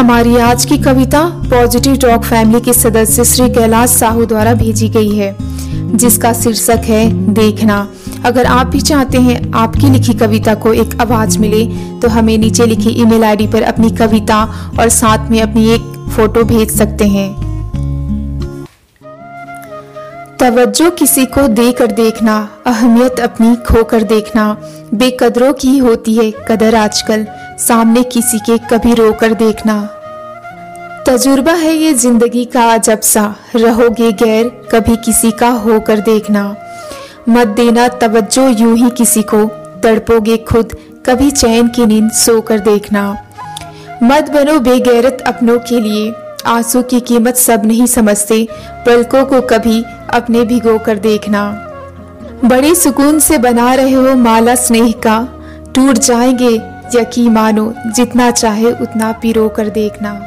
हमारी आज की कविता पॉजिटिव टॉक फैमिली के सदस्य श्री कैलाश साहू द्वारा भेजी गई है, जिसका शीर्षक है देखना। अगर आप भी चाहते हैं आपकी लिखी कविता को एक आवाज़ मिले तो हमें नीचे लिखी ईमेल आईडी पर अपनी कविता और साथ में अपनी एक फ़ोटो भेज सकते हैं। तवज्जो किसी को देकर देखना, अहमियत अपनी खोकर देखना। बेकदरों की होती है कदर आजकल, सामने किसी के कभी रोकर देखना। तजुर्बा है ये ज़िंदगी का अजब सा रहोगे गैर कभी किसी का होकर देखना। मत देना तवज्जो यूँ ही किसी को, तड़पोगे खुद, कभी चैन की नींद सोकर देखना। मत बनो बेगैरत अपनों के लिए, आँसू की कीमत सब नहीं समझते, पलकों को कभी अपने भिगो कर देखना। बड़े सुकून से बना रहे हो माला स्नेह का। टूट जाएँगे यकी मानो, जितना चाहे उतना पिरो कर देखना।